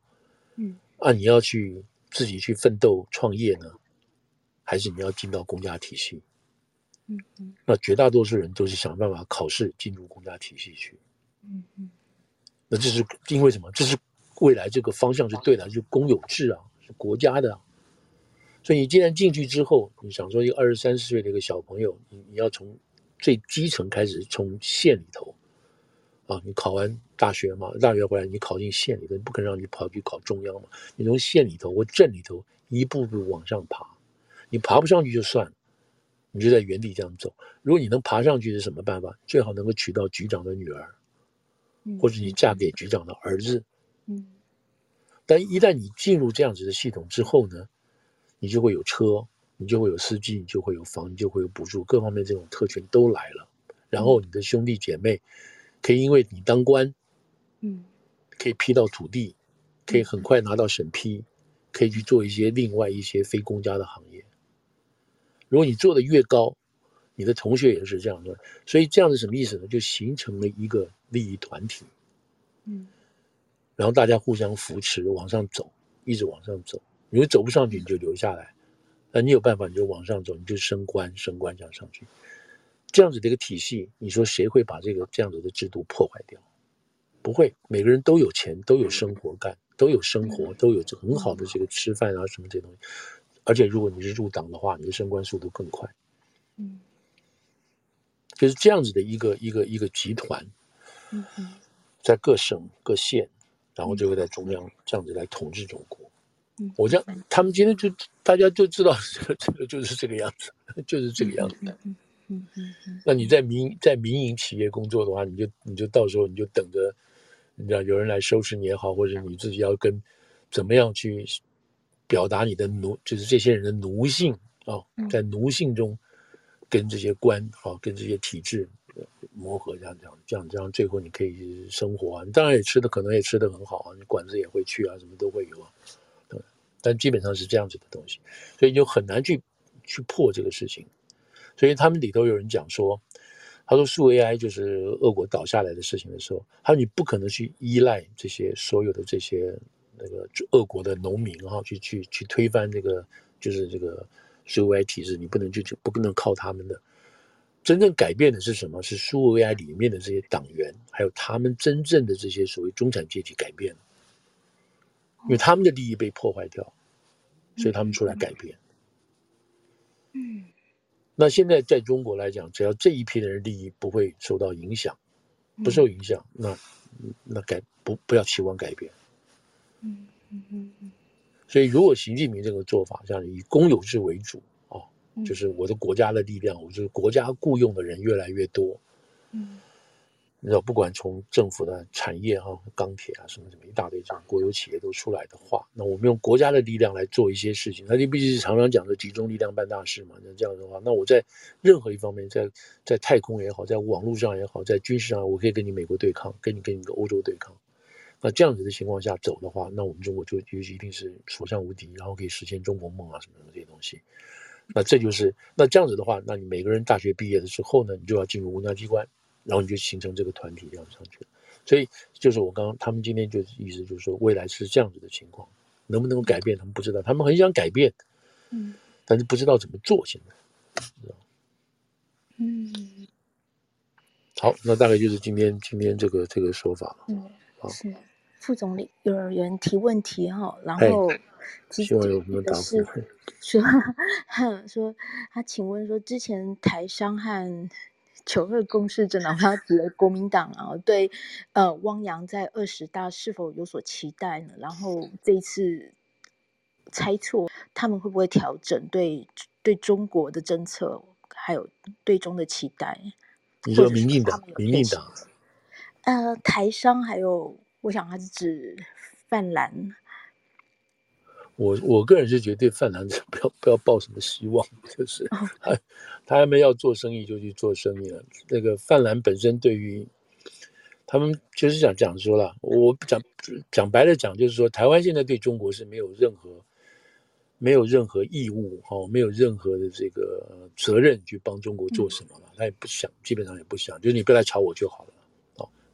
嗯，啊，你要去自己去奋斗创业呢，还是你要进到公家体系？嗯嗯，那绝大多数人都是想办法考试进入公家体系去，嗯嗯，那这是因为什么？这是未来这个方向是对的，就是公有制啊，是国家的啊，所以你既然进去之后，你想说一个二十三四岁的一个小朋友，你你要从最基层开始，从县里头。啊，你考完大学嘛，大学回来你考进县里头，你不可能让你跑去考中央嘛。你从县里头或镇里头一步步往上爬，你爬不上去就算了，你就在原地这样走。如果你能爬上去是什么办法？最好能够娶到局长的女儿，或者你嫁给局长的儿子。嗯。但一旦你进入这样子的系统之后呢，你就会有车，你就会有司机，你就会有房，你就会有补助，各方面这种特权都来了。然后你的兄弟姐妹。可以因为你当官，嗯，可以批到土地，可以很快拿到审批，可以去做一些另外一些非公家的行业。如果你做的越高，你的同学也是这样的，所以这样是什么意思呢？就形成了一个利益团体，嗯，然后大家互相扶持往上走，一直往上走。如果走不上去，你就留下来；那你有办法，你就往上走，你就升官，升官这样上去。这样子的一个体系，你说谁会把这个这样子的制度破坏掉？不会，每个人都有钱，都有生活干，都有生活，都有这很好的这个吃饭啊什么这些东西。而且如果你是入党的话，你的升官速度更快。嗯，就是这样子的一个一个一个集团，嗯，在各省各县，然后就会在中央这样子来统治中国。嗯，我这样，他们今天就大家就知道这个这个就是这个样子，就是这个样子的。嗯嗯嗯，那你在民在民营企业工作的话，你就你就到时候你就等着，你知道有人来收拾你也好，或者你自己要跟怎么样去表达你的奴，就是这些人的奴性啊、哦，在奴性中跟这些官啊、哦，跟这些体制磨合，这样这样这样这样，最后你可以生活啊。你当然也吃的可能也吃的很好啊，你馆子也会去啊，什么都会有啊。对，但基本上是这样子的东西，所以就很难去去破这个事情。所以他们里头有人讲说。他说：“数 AI 就是俄国倒下来的事情的时候，他说你不可能去依赖这些所有的这些那个俄国的农民哈，去去去推翻这个就是这个数 AI 体制，你不能去不可能靠他们的。真正改变的是什么？是数 AI 里面的这些党员，还有他们真正的这些所谓中产阶级改变了，因为他们的利益被破坏掉，所以他们出来改变。”嗯。那现在在中国来讲，只要这一批的人利益不会受到影响，不受影响，那那改不不要期望改变。嗯嗯嗯嗯。所以，如果习近平这个做法，像以公有制为主啊，就是我的国家的力量，我就是国家雇佣的人越来越多。嗯。你知道，不管从政府的产业哈、钢铁啊什么什么一大堆这样国有企业都出来的话，那我们用国家的力量来做一些事情，那就毕竟是常常讲的集中力量办大事嘛。那这样的话，那我在任何一方面，在在太空也好，在网络上也好，在军事上，我可以跟你美国对抗，跟你跟你个欧洲对抗。那这样子的情况下走的话，那我们中国就就一定是所向无敌，然后可以实现中国梦啊什么什么这些东西。那这就是那这样子的话，那你每个人大学毕业了之后呢，你就要进入国家机关。然后你就形成这个团体这样上去了，所以就是我刚刚他们今天就意思就是说，未来是这样子的情况，能不能够改变他们不知道，他们很想改变，嗯，但是不知道怎么做现在，嗯，好，那大概就是今天今天这个这个说法了，嗯，好，是。副总理幼儿园提问题哈，然后希望有什么答复，说 说 他请问说之前台商和。九二共识政党，他指的国民党啊，对，呃，汪洋在二十大是否有所期待呢？然后这一次猜错他们会不会调整对对中国的政策，还有对中的期待？你说民进党，民进党，呃，台商还有，我想他是指泛蓝。我我个人是觉得泛蓝 不要不要抱什么希望，就是他他们要做生意就去做生意了。那个泛蓝本身对于他们就是想讲说了，我讲讲白了讲就是说，台湾现在对中国是没有任何没有任何义务哈，没有任何的这个责任去帮中国做什么了。他也不想，基本上也不想，就是你不来吵我就好了。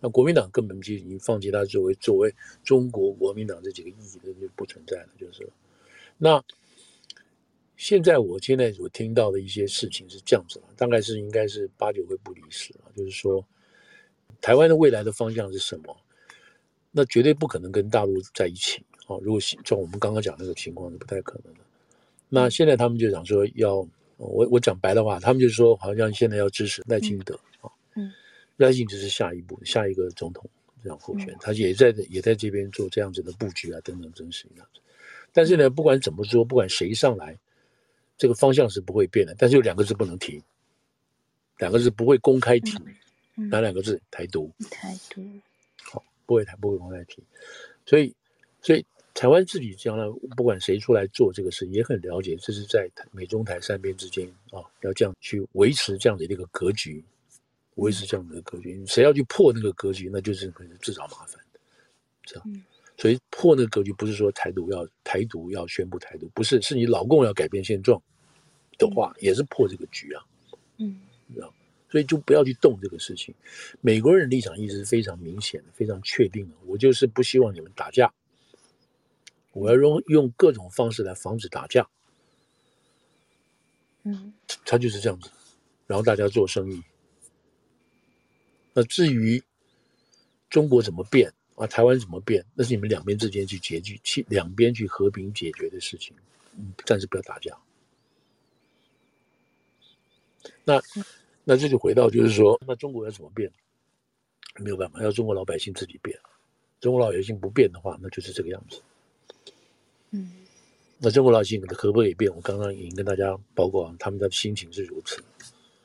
那国民党根本就已经放弃他作为作为中国国民党这几个意义的就不存在了，就是。那现在我现在所听到的一些事情是这样子了，大概是应该是八九会不离十了，就是说台湾的未来的方向是什么？那绝对不可能跟大陆在一起啊！如果像我们刚刚讲那个情况是不太可能的。那现在他们就讲说要我我讲白的话，他们就说好像现在要支持赖清德，赖幸就是下一步下一个总统这样候选，他也在也在这边做这样子的布局啊，等等，真是这样子。但是呢，不管怎么说，不管谁上来，这个方向是不会变的。但是有两个字不能提，两个字不会公开提，哪两个字？台独。台独。好，不会台，不会公开提。所以，所以台湾自己将来不管谁出来做这个事，也很了解，这是在美中台三边之间啊，要这样去维持这样的一个格局，维持这样的格局。谁要去破那个格局，那就是可能自找麻烦，这样。嗯所以破那个格局不是说台独要台独要宣布台独，不是，是你老共要改变现状的话，嗯、也是破这个局啊。嗯，知道，所以就不要去动这个事情。美国人的立场意思是非常明显的，非常确定的。我就是不希望你们打架，我要用用各种方式来防止打架。嗯，他就是这样子，然后大家做生意。那至于中国怎么变？啊，台湾怎么变？那是你们两边之间去解决，去两边去和平解决的事情。嗯，暂时不要打架。那那这就回到，就是说，那中国要怎么变？没有办法，要中国老百姓自己变。中国老百姓不变的话，那就是这个样子。嗯，那中国老百姓可不可以变？我刚刚已经跟大家报告，他们的心情是如此。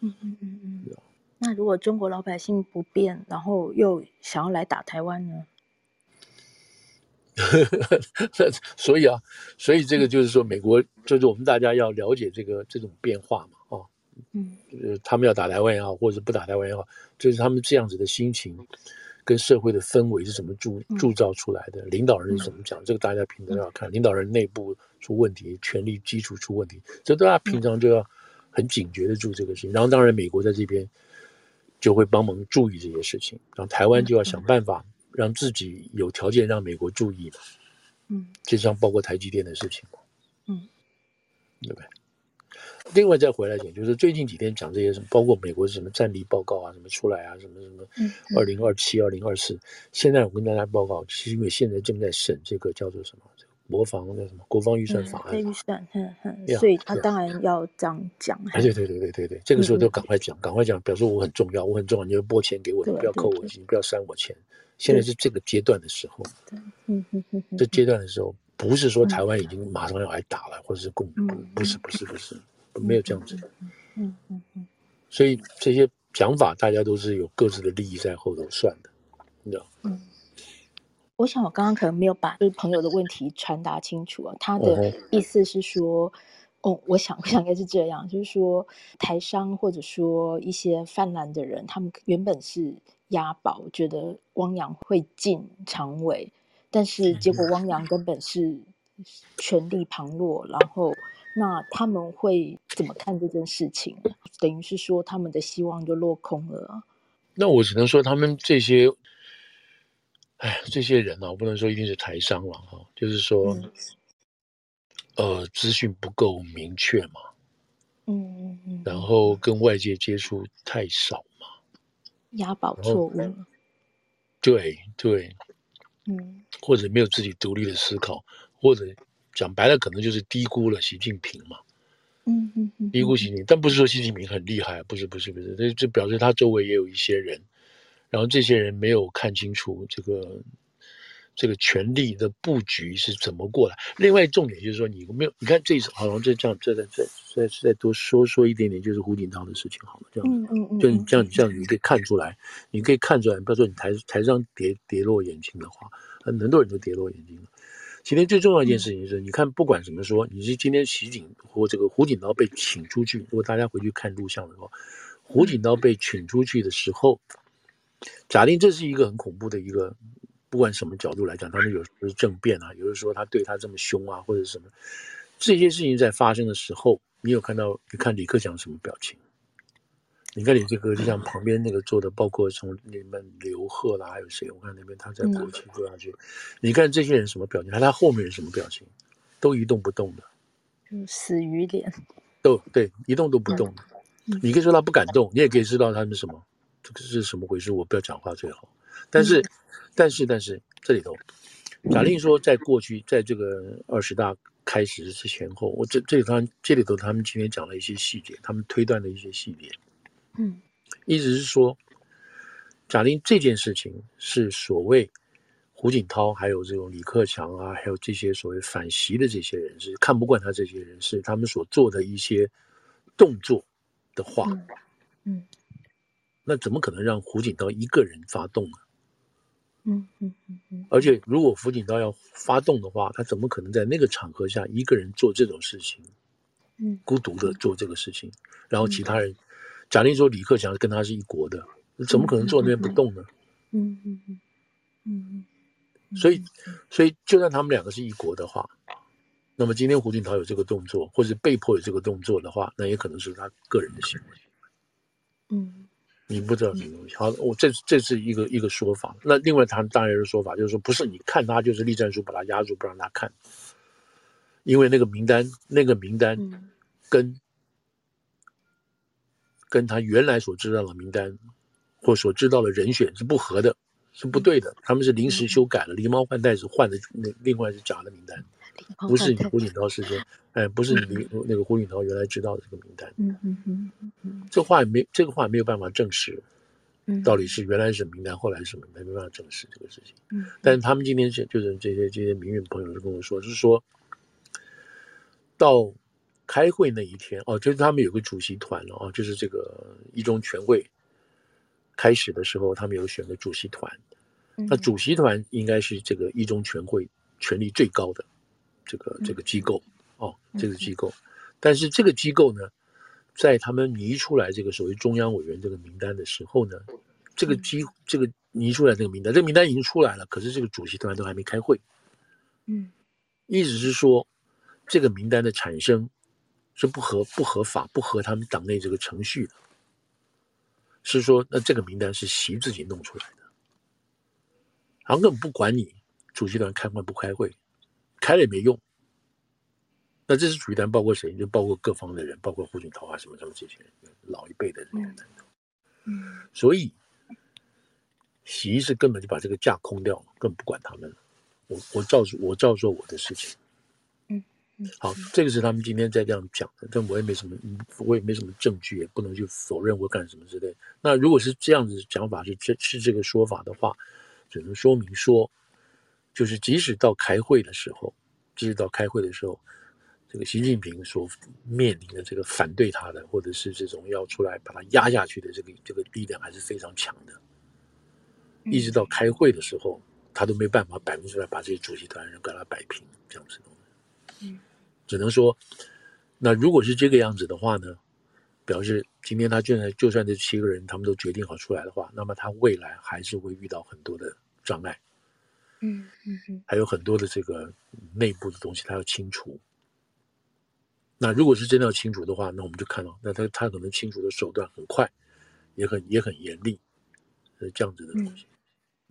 嗯嗯嗯嗯。那如果中国老百姓不变，然后又想要来打台湾呢？所以啊，所以这个就是说，美国就是我们大家要了解这个这种变化嘛，啊，嗯，呃，他们要打台湾也好，或者不打台湾也好，就是他们这样子的心情跟社会的氛围是怎么铸铸造出来的，领导人是怎么讲，这个大家平常要看，领导人内部出问题，权力基础出问题，这大家平常就要很警觉的注这个事情。然后，当然美国在这边就会帮忙注意这些事情，然后台湾就要想办法。让自己有条件让美国注意嘛，嗯，就像包括台积电的事情嘛，嗯，对不对？另外再回来讲，就是最近几天讲这些什么，包括美国什么战力报告啊，什么出来啊，什么什么，二零二七、二零二四，现在我跟大家报告，其实因为现在正在审这个叫做什么？国防叫什么？国防预算法案。预算，嗯嗯。所以他当然要这样讲。哎，对对对对对对，这个时候就赶快讲，赶快讲，表示我很重要，我很重要，你就拨钱给我，你不要扣我钱，不要删我钱。现在是这个阶段的时候。嗯嗯嗯。这阶段的时候，不是说台湾已经马上要来打了，或者是共，不是不是不是，没有这样子的。嗯嗯嗯。所以这些讲法，大家都是有各自的利益在后头算的，你知道。嗯。我想我刚刚可能没有把就是朋友的问题传达清楚啊。他的意思是说，哦，我想我想应该是这样，就是说台商或者说一些泛滥的人，他们原本是押宝，觉得汪洋会进常委，但是结果汪洋根本是权力旁落，然后那他们会怎么看这件事情？等于是说他们的希望就落空了。那我只能说他们这些。哎，这些人呢、啊，我不能说一定是台商了哈，就是说，嗯、呃，资讯不够明确嘛，嗯嗯嗯，然后跟外界接触太少嘛，押宝错误，对对，嗯，或者没有自己独立的思考，或者讲白了，可能就是低估了习近平嘛，嗯嗯嗯，低估习近平，但不是说习近平很厉害，不是不是不是，这这表示他周围也有一些人。然后这些人没有看清楚这个这个权力的布局是怎么过来。另外重点就是说，你没有你看这一次，好像这这样，再再再再再多说说一点点，就是胡锦涛的事情，好了，这样，嗯嗯嗯，就你这样这样，你可以看出来，你可以看出来，不要说你台台上跌跌落眼镜的话，很多人都跌落眼镜了。今天最重要一件事情是，你看不管怎么说，你是今天习警或这个胡锦涛被请出去，如果大家回去看录像的话，胡锦涛被请出去的时候。假定这是一个很恐怖的一个，不管什么角度来讲，他们有时候是政变啊，有的时候他对他这么凶啊，或者什么，这些事情在发生的时候，你有看到？你看李克强什么表情？你看你这个就像旁边那个坐的，包括从你们刘贺啦，还有谁？我看那边他在国旗坐下去，你看这些人什么表情？看他后面人什么表情？都一动不动的，嗯，死鱼脸，都对，一动都不动的。你可以说他不敢动，你也可以知道他们什么。这个是什么回事？我不要讲话最好。但是，嗯、但是，但是这里头，假定说，在过去，在这个二十大开始之前后，我这这里头，这里头他们今天讲了一些细节，他们推断的一些细节。嗯，意思是说，假定这件事情是所谓胡锦涛，还有这种李克强啊，还有这些所谓反习的这些人是看不惯他这些人是他们所做的一些动作的话，嗯。嗯那怎么可能让胡锦涛一个人发动呢？嗯嗯嗯嗯。而且，如果胡锦涛要发动的话，他怎么可能在那个场合下一个人做这种事情？嗯，孤独的做这个事情，然后其他人，假定说李克强跟他是一国的，怎么可能坐那边不动呢？嗯嗯嗯嗯嗯。所以，所以就算他们两个是一国的话，那么今天胡锦涛有这个动作，或者被迫有这个动作的话，那也可能是他个人的行为。嗯。你不知道这个东西，好，我这这是一个一个说法。那另外他当然的说法就是说，不是你看他就是栗战书把他压住不让他看，因为那个名单那个名单跟、嗯、跟他原来所知道的名单或所知道的人选是不合的，是不对的。他们是临时修改了，狸猫换太子换的那另外是假的名单。不是你胡锦涛事先，哎，不是你那个胡锦涛原来知道的这个名单。嗯嗯嗯嗯，这话也没这个话也没有办法证实，到底是原来是名单，后来是什么，没办法证实这个事情。嗯，但是他们今天是就是这些这些民运朋友就跟我说，就是说到开会那一天哦，就是他们有个主席团了哦，就是这个一中全会开始的时候，他们有选个主席团，那主席团应该是这个一中全会。权力最高的这个这个机构哦，这个机构。但是这个机构呢，在他们拟出来这个所谓中央委员这个名单的时候呢，这个机这个拟出来这个名单，这个名单已经出来了，可是这个主席团都还没开会。嗯，意思是说，这个名单的产生是不合不合法，不合他们党内这个程序的。是说，那这个名单是习自己弄出来的，然后根本不管你主席团开会不开会，开了也没用。那这是主席团包括谁？就包括各方的人，包括胡锦涛啊什么什么这些老一辈的人。嗯，所以洗衣是根本就把这个架空掉了，根本不管他们了。我我照做我照做我的事情。嗯好，这个是他们今天在这样讲的，但我也没什么，我也没什么证据，也不能去否认或干什么之类。那如果是这样子讲法，是这是这个说法的话，只能说明说，就是即使到开会的时候，即使到开会的时候，这个习近平所面临的这个反对他的，或者是这种要出来把他压下去的这个这个力量还是非常强的。一直到开会的时候，他都没办法摆明出来把这些主席团人给他摆平，这样子的。嗯。只能说，那如果是这个样子的话呢，表示今天他就算就算这七个人他们都决定好出来的话，那么他未来还是会遇到很多的障碍，嗯嗯嗯，还有很多的这个内部的东西他要清除。那如果是真的要清除的话，那我们就看到，那他他可能清除的手段很快，也很也很严厉，是这样子的东西，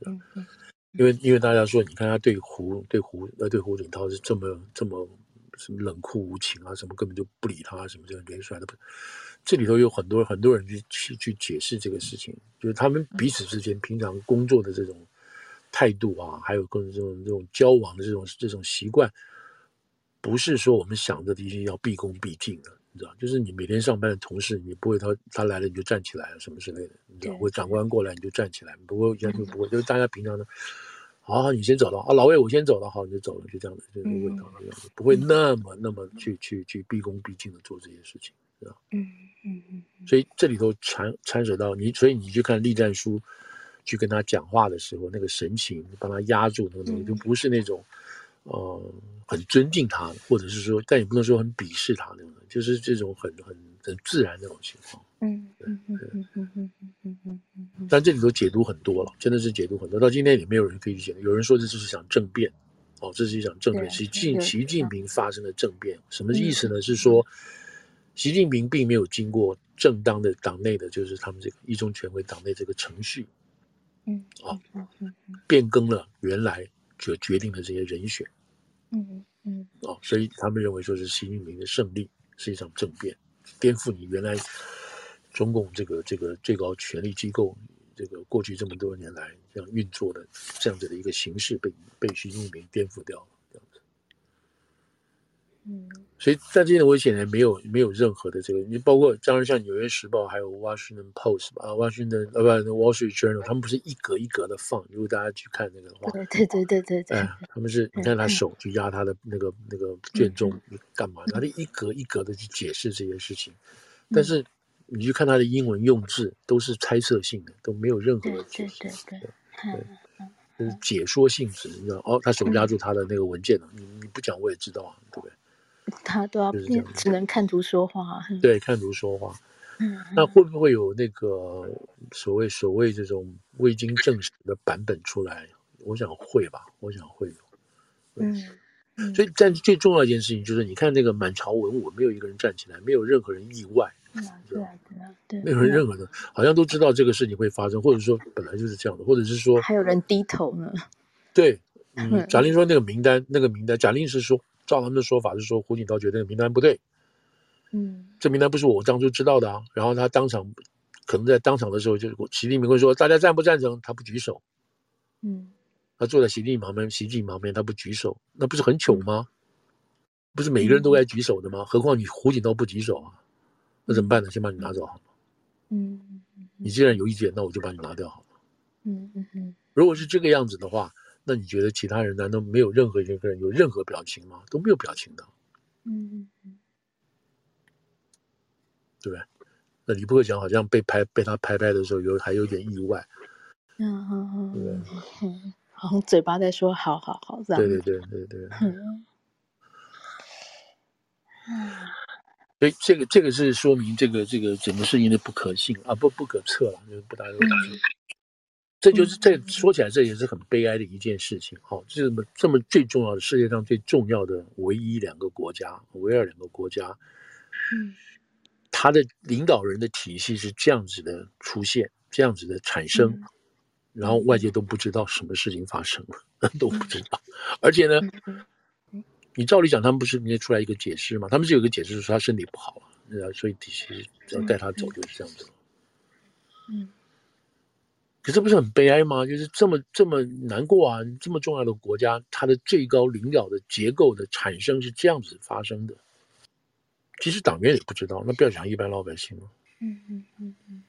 嗯嗯，因为因为大家说，你看他对胡对胡呃对胡锦涛是这么这么。什么冷酷无情啊，什么根本就不理他，什么这个连帅的不，这里头有很多很多人去去去解释这个事情，就是他们彼此之间平常工作的这种态度啊，还有各种这种这种交往的这种这种习惯，不是说我们想着一定要毕恭毕敬的，你知道，就是你每天上班的同事，你不会他他来了你就站起来了什么之类的，你知道，或长官过来你就站起来，不过以前就不会，就是大家平常的。好，你先走了啊，老魏，我先走了。好，你就走了，就这样的，就是味道的样子，不会那么那么去去去毕恭毕敬的做这些事情？嗯嗯嗯。所以这里头掺掺扯到你，所以你去看栗战书去跟他讲话的时候，那个神情，帮他压住那个东西，就不是那种呃很尊敬他，或者是说，但也不能说很鄙视他那种，就是这种很很很自然那种情况。嗯嗯嗯嗯嗯嗯嗯嗯嗯，但这里头解读很多了，真的是解读很多。到今天也没有人可以解读。有人说这就是一场政变，哦，这是一场政变，习近习近平发生的政变，什么意思呢？是说，习近平并没有经过正当的党内的，就是他们这个一中全会党内这个程序，嗯，哦，变更了原来就决定的这些人选，嗯嗯，哦，所以他们认为说是习近平的胜利是一场政变，颠覆你原来。中共这个这个最高权力机构，这个过去这么多年来这样运作的这样子的一个形式被被习近平颠覆掉了。嗯，所以在这些危险呢，没有没有任何的这个，你包括当然像《纽约时报》还有《Washington Post》吧，《Washington》呃不，《Wall Street Journal》，他们不是一格一格的放，如果大家去看那个的话，对对对对对他们是你看他手去压他的那个那个卷宗干嘛？他就一格一格的去解释这些事情，但是。你去看他的英文用字，都是猜测性的，都没有任何的解释。对对对对，就是解说性质。你知道哦，他手压住他的那个文件了，你你不讲我也知道啊，对不对？他都要只能看图说话。对，看图说话。嗯，那会不会有那个所谓所谓这种未经证实的版本出来？我想会吧，我想会有。嗯。所以，但最重要一件事情就是，你看那个满朝文武，没有一个人站起来，没有任何人意外。对对对，没有人任何的，好像都知道这个事情会发生，或者说本来就是这样的，或者是说还有人低头呢。对，嗯，贾玲说那个名单，那个名单，贾玲是说，照他们的说法是说，胡锦涛觉得那个名单不对，嗯，这名单不是我当初知道的啊。然后他当场可能在当场的时候，就习近平会说，大家赞不赞成？他不举手，嗯，他坐在习近平旁边，习近平旁边他不举手，那不是很糗吗？不是每个人都该举手的吗？何况你胡锦涛不举手啊？那怎么办呢？先把你拿走好了。嗯，你既然有意见，那我就把你拿掉好了。嗯嗯嗯。如果是这个样子的话，那你觉得其他人难道没有任何一个人有任何表情吗？都没有表情的。嗯嗯。对不对？那李克强好像被拍被他拍拍的时候有还有点意外。嗯嗯嗯。对不对？好像嘴巴在说好好好这样。对对对对对。嗯。所以这个这个是说明这个这个整个事情的不可信啊，不不可测了，就是不大可信。嗯、这就是这说起来这也是很悲哀的一件事情。好、哦，这么这么最重要的世界上最重要的唯一两个国家，唯二两个国家，嗯，他的领导人的体系是这样子的出现，这样子的产生，嗯、然后外界都不知道什么事情发生了，都不知道，而且呢。你照理讲，他们不是应该出来一个解释吗？他们是有个解释，说他身体不好啊，所以体系要带他走就是这样子。嗯，可这不是很悲哀吗？就是这么这么难过啊！这么重要的国家，它的最高领导的结构的产生是这样子发生的。其实党员也不知道，那不要讲一般老百姓了。嗯嗯嗯嗯。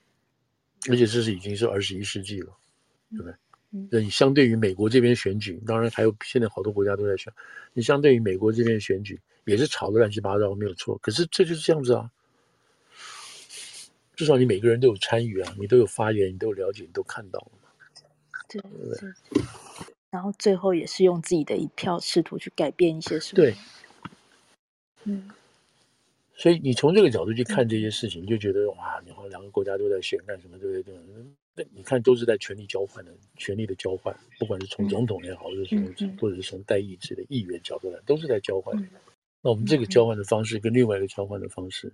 而且这是已经是二十一世纪了，对不对？那你相对于美国这边选举，当然还有现在好多国家都在选。你相对于美国这边选举，也是吵得乱七八糟，没有错。可是这就是这样子啊，至少你每个人都有参与啊，你都有发言，你都有了解，你都看到了嘛。对对对。然后最后也是用自己的一票试图去改变一些什么。对。嗯。所以你从这个角度去看这些事情，嗯、就觉得哇，你好，两个国家都在选干什么，对不对？你看，都是在权力交换的，权力的交换，不管是从总统也好，或者是从或者是从代议制的议员角度来，都是在交换。那我们这个交换的方式跟另外一个交换的方式，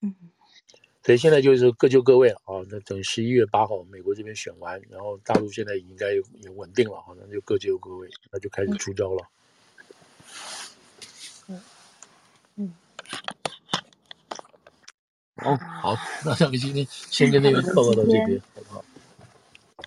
嗯，所以现在就是各就各位了啊。那等十一月八号美国这边选完，然后大陆现在应该也稳定了，好像就各就各位，那就开始出招了。嗯嗯。哦，好，那咱们今天先跟那边报告到这边，好不好？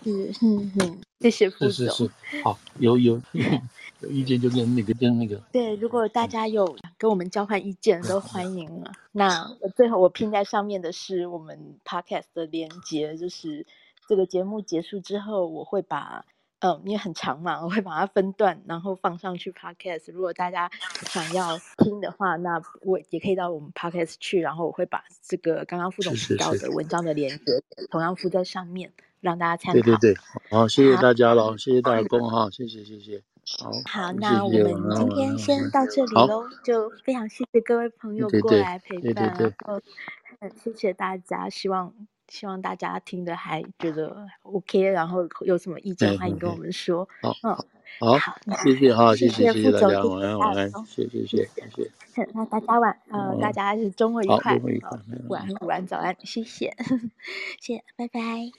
嗯嗯嗯，谢谢副总。是是是，好，有有 有意见就跟那个跟那个。对，如果大家有跟我们交换意见，都欢迎啊。那我最后我拼在上面的是我们 podcast 的连接，就是这个节目结束之后，我会把。嗯，因为很长嘛，我会把它分段，然后放上去 Podcast。如果大家想要听的话，那我也可以到我们 Podcast 去，然后我会把这个刚刚副总提到的文章的连接同样附在上面，让大家参考。对对对，好，谢谢大家了，谢谢大家恭哈，谢谢谢谢。好，好，那我们今天先到这里喽，就非常谢谢各位朋友过来陪伴，然后很谢谢大家，希望。希望大家听的还觉得 OK，然后有什么意见欢迎跟我们说。好，好，好，谢谢哈，谢谢谢谢大家，晚安晚安，谢谢谢谢谢。那大家晚呃，大家是周末愉快，晚安晚安早安，谢谢 谢谢，拜拜。